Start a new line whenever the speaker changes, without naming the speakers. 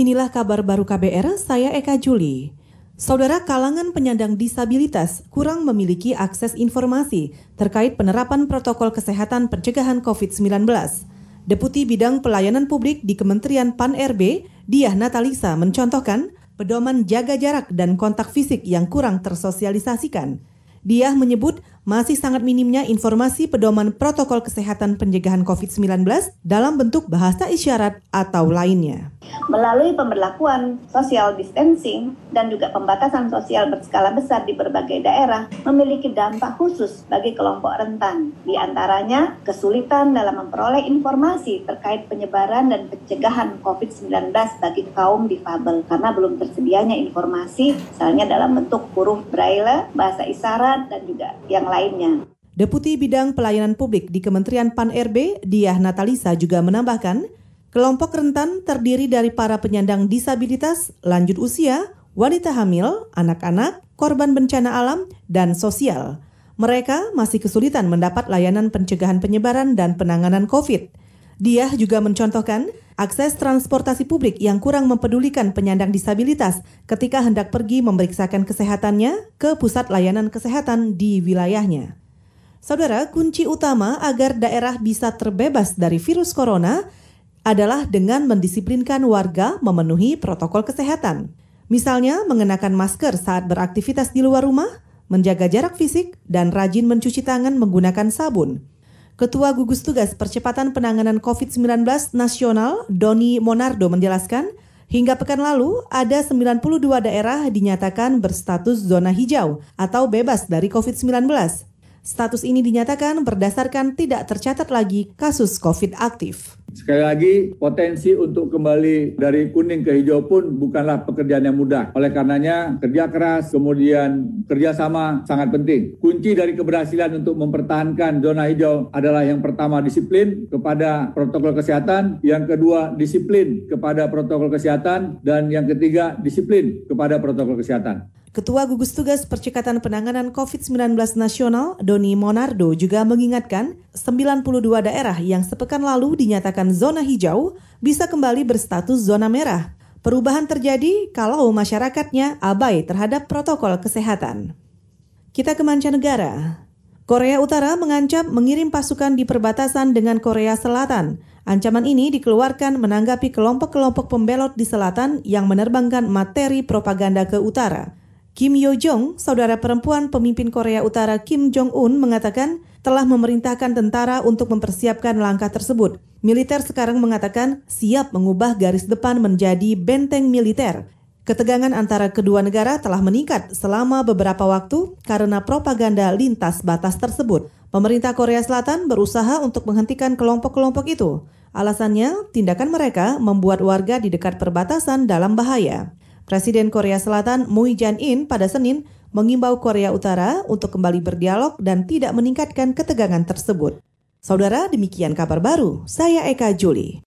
Inilah kabar baru KBR, saya Eka Juli. Saudara kalangan penyandang disabilitas kurang memiliki akses informasi terkait penerapan protokol kesehatan pencegahan COVID-19. Deputi Bidang Pelayanan Publik di Kementerian PAN-RB, Diah Natalisa mencontohkan pedoman jaga jarak dan kontak fisik yang kurang tersosialisasikan. Dia menyebut masih sangat minimnya informasi pedoman protokol kesehatan pencegahan COVID-19 dalam bentuk bahasa isyarat atau lainnya.
Melalui pemberlakuan social distancing dan juga pembatasan sosial berskala besar di berbagai daerah memiliki dampak khusus bagi kelompok rentan. Di antaranya kesulitan dalam memperoleh informasi terkait penyebaran dan pencegahan COVID-19 bagi kaum difabel karena belum tersedianya informasi misalnya dalam bentuk huruf braille, bahasa isyarat, dan juga yang lainnya.
Deputi Bidang Pelayanan Publik di Kementerian PAN-RB, Diah Natalisa juga menambahkan, kelompok rentan terdiri dari para penyandang disabilitas, lanjut usia, wanita hamil, anak-anak, korban bencana alam, dan sosial. Mereka masih kesulitan mendapat layanan pencegahan penyebaran dan penanganan COVID. Dia juga mencontohkan akses transportasi publik yang kurang mempedulikan penyandang disabilitas ketika hendak pergi memeriksakan kesehatannya ke pusat layanan kesehatan di wilayahnya. Saudara, kunci utama agar daerah bisa terbebas dari virus corona adalah dengan mendisiplinkan warga memenuhi protokol kesehatan. Misalnya mengenakan masker saat beraktivitas di luar rumah, menjaga jarak fisik, dan rajin mencuci tangan menggunakan sabun. Ketua Gugus Tugas Percepatan Penanganan COVID-19 Nasional, Doni Monardo menjelaskan, hingga pekan lalu ada 92 daerah dinyatakan berstatus zona hijau atau bebas dari COVID-19. Status ini dinyatakan berdasarkan tidak tercatat lagi kasus COVID aktif.
Sekali lagi, potensi untuk kembali dari kuning ke hijau pun bukanlah pekerjaan yang mudah. Oleh karenanya, kerja keras, kemudian kerjasama sangat penting. Kunci dari keberhasilan untuk mempertahankan zona hijau adalah yang pertama disiplin kepada protokol kesehatan, yang kedua disiplin kepada protokol kesehatan, dan yang ketiga disiplin kepada protokol kesehatan.
Ketua Gugus Tugas Percekatan Penanganan COVID-19 Nasional, Doni Monardo, juga mengingatkan 92 daerah yang sepekan lalu dinyatakan zona hijau bisa kembali berstatus zona merah. Perubahan terjadi kalau masyarakatnya abai terhadap protokol kesehatan. Kita ke mancanegara. Korea Utara mengancam mengirim pasukan di perbatasan dengan Korea Selatan. Ancaman ini dikeluarkan menanggapi kelompok-kelompok pembelot di selatan yang menerbangkan materi propaganda ke utara. Kim Yo Jong, saudara perempuan pemimpin Korea Utara Kim Jong Un mengatakan telah memerintahkan tentara untuk mempersiapkan langkah tersebut. Militer sekarang mengatakan siap mengubah garis depan menjadi benteng militer. Ketegangan antara kedua negara telah meningkat selama beberapa waktu karena propaganda lintas batas tersebut. Pemerintah Korea Selatan berusaha untuk menghentikan kelompok-kelompok itu. Alasannya, tindakan mereka membuat warga di dekat perbatasan dalam bahaya. Presiden Korea Selatan Moon Jae-in pada Senin mengimbau Korea Utara untuk kembali berdialog dan tidak meningkatkan ketegangan tersebut. Saudara, demikian kabar baru. Saya Eka Juli.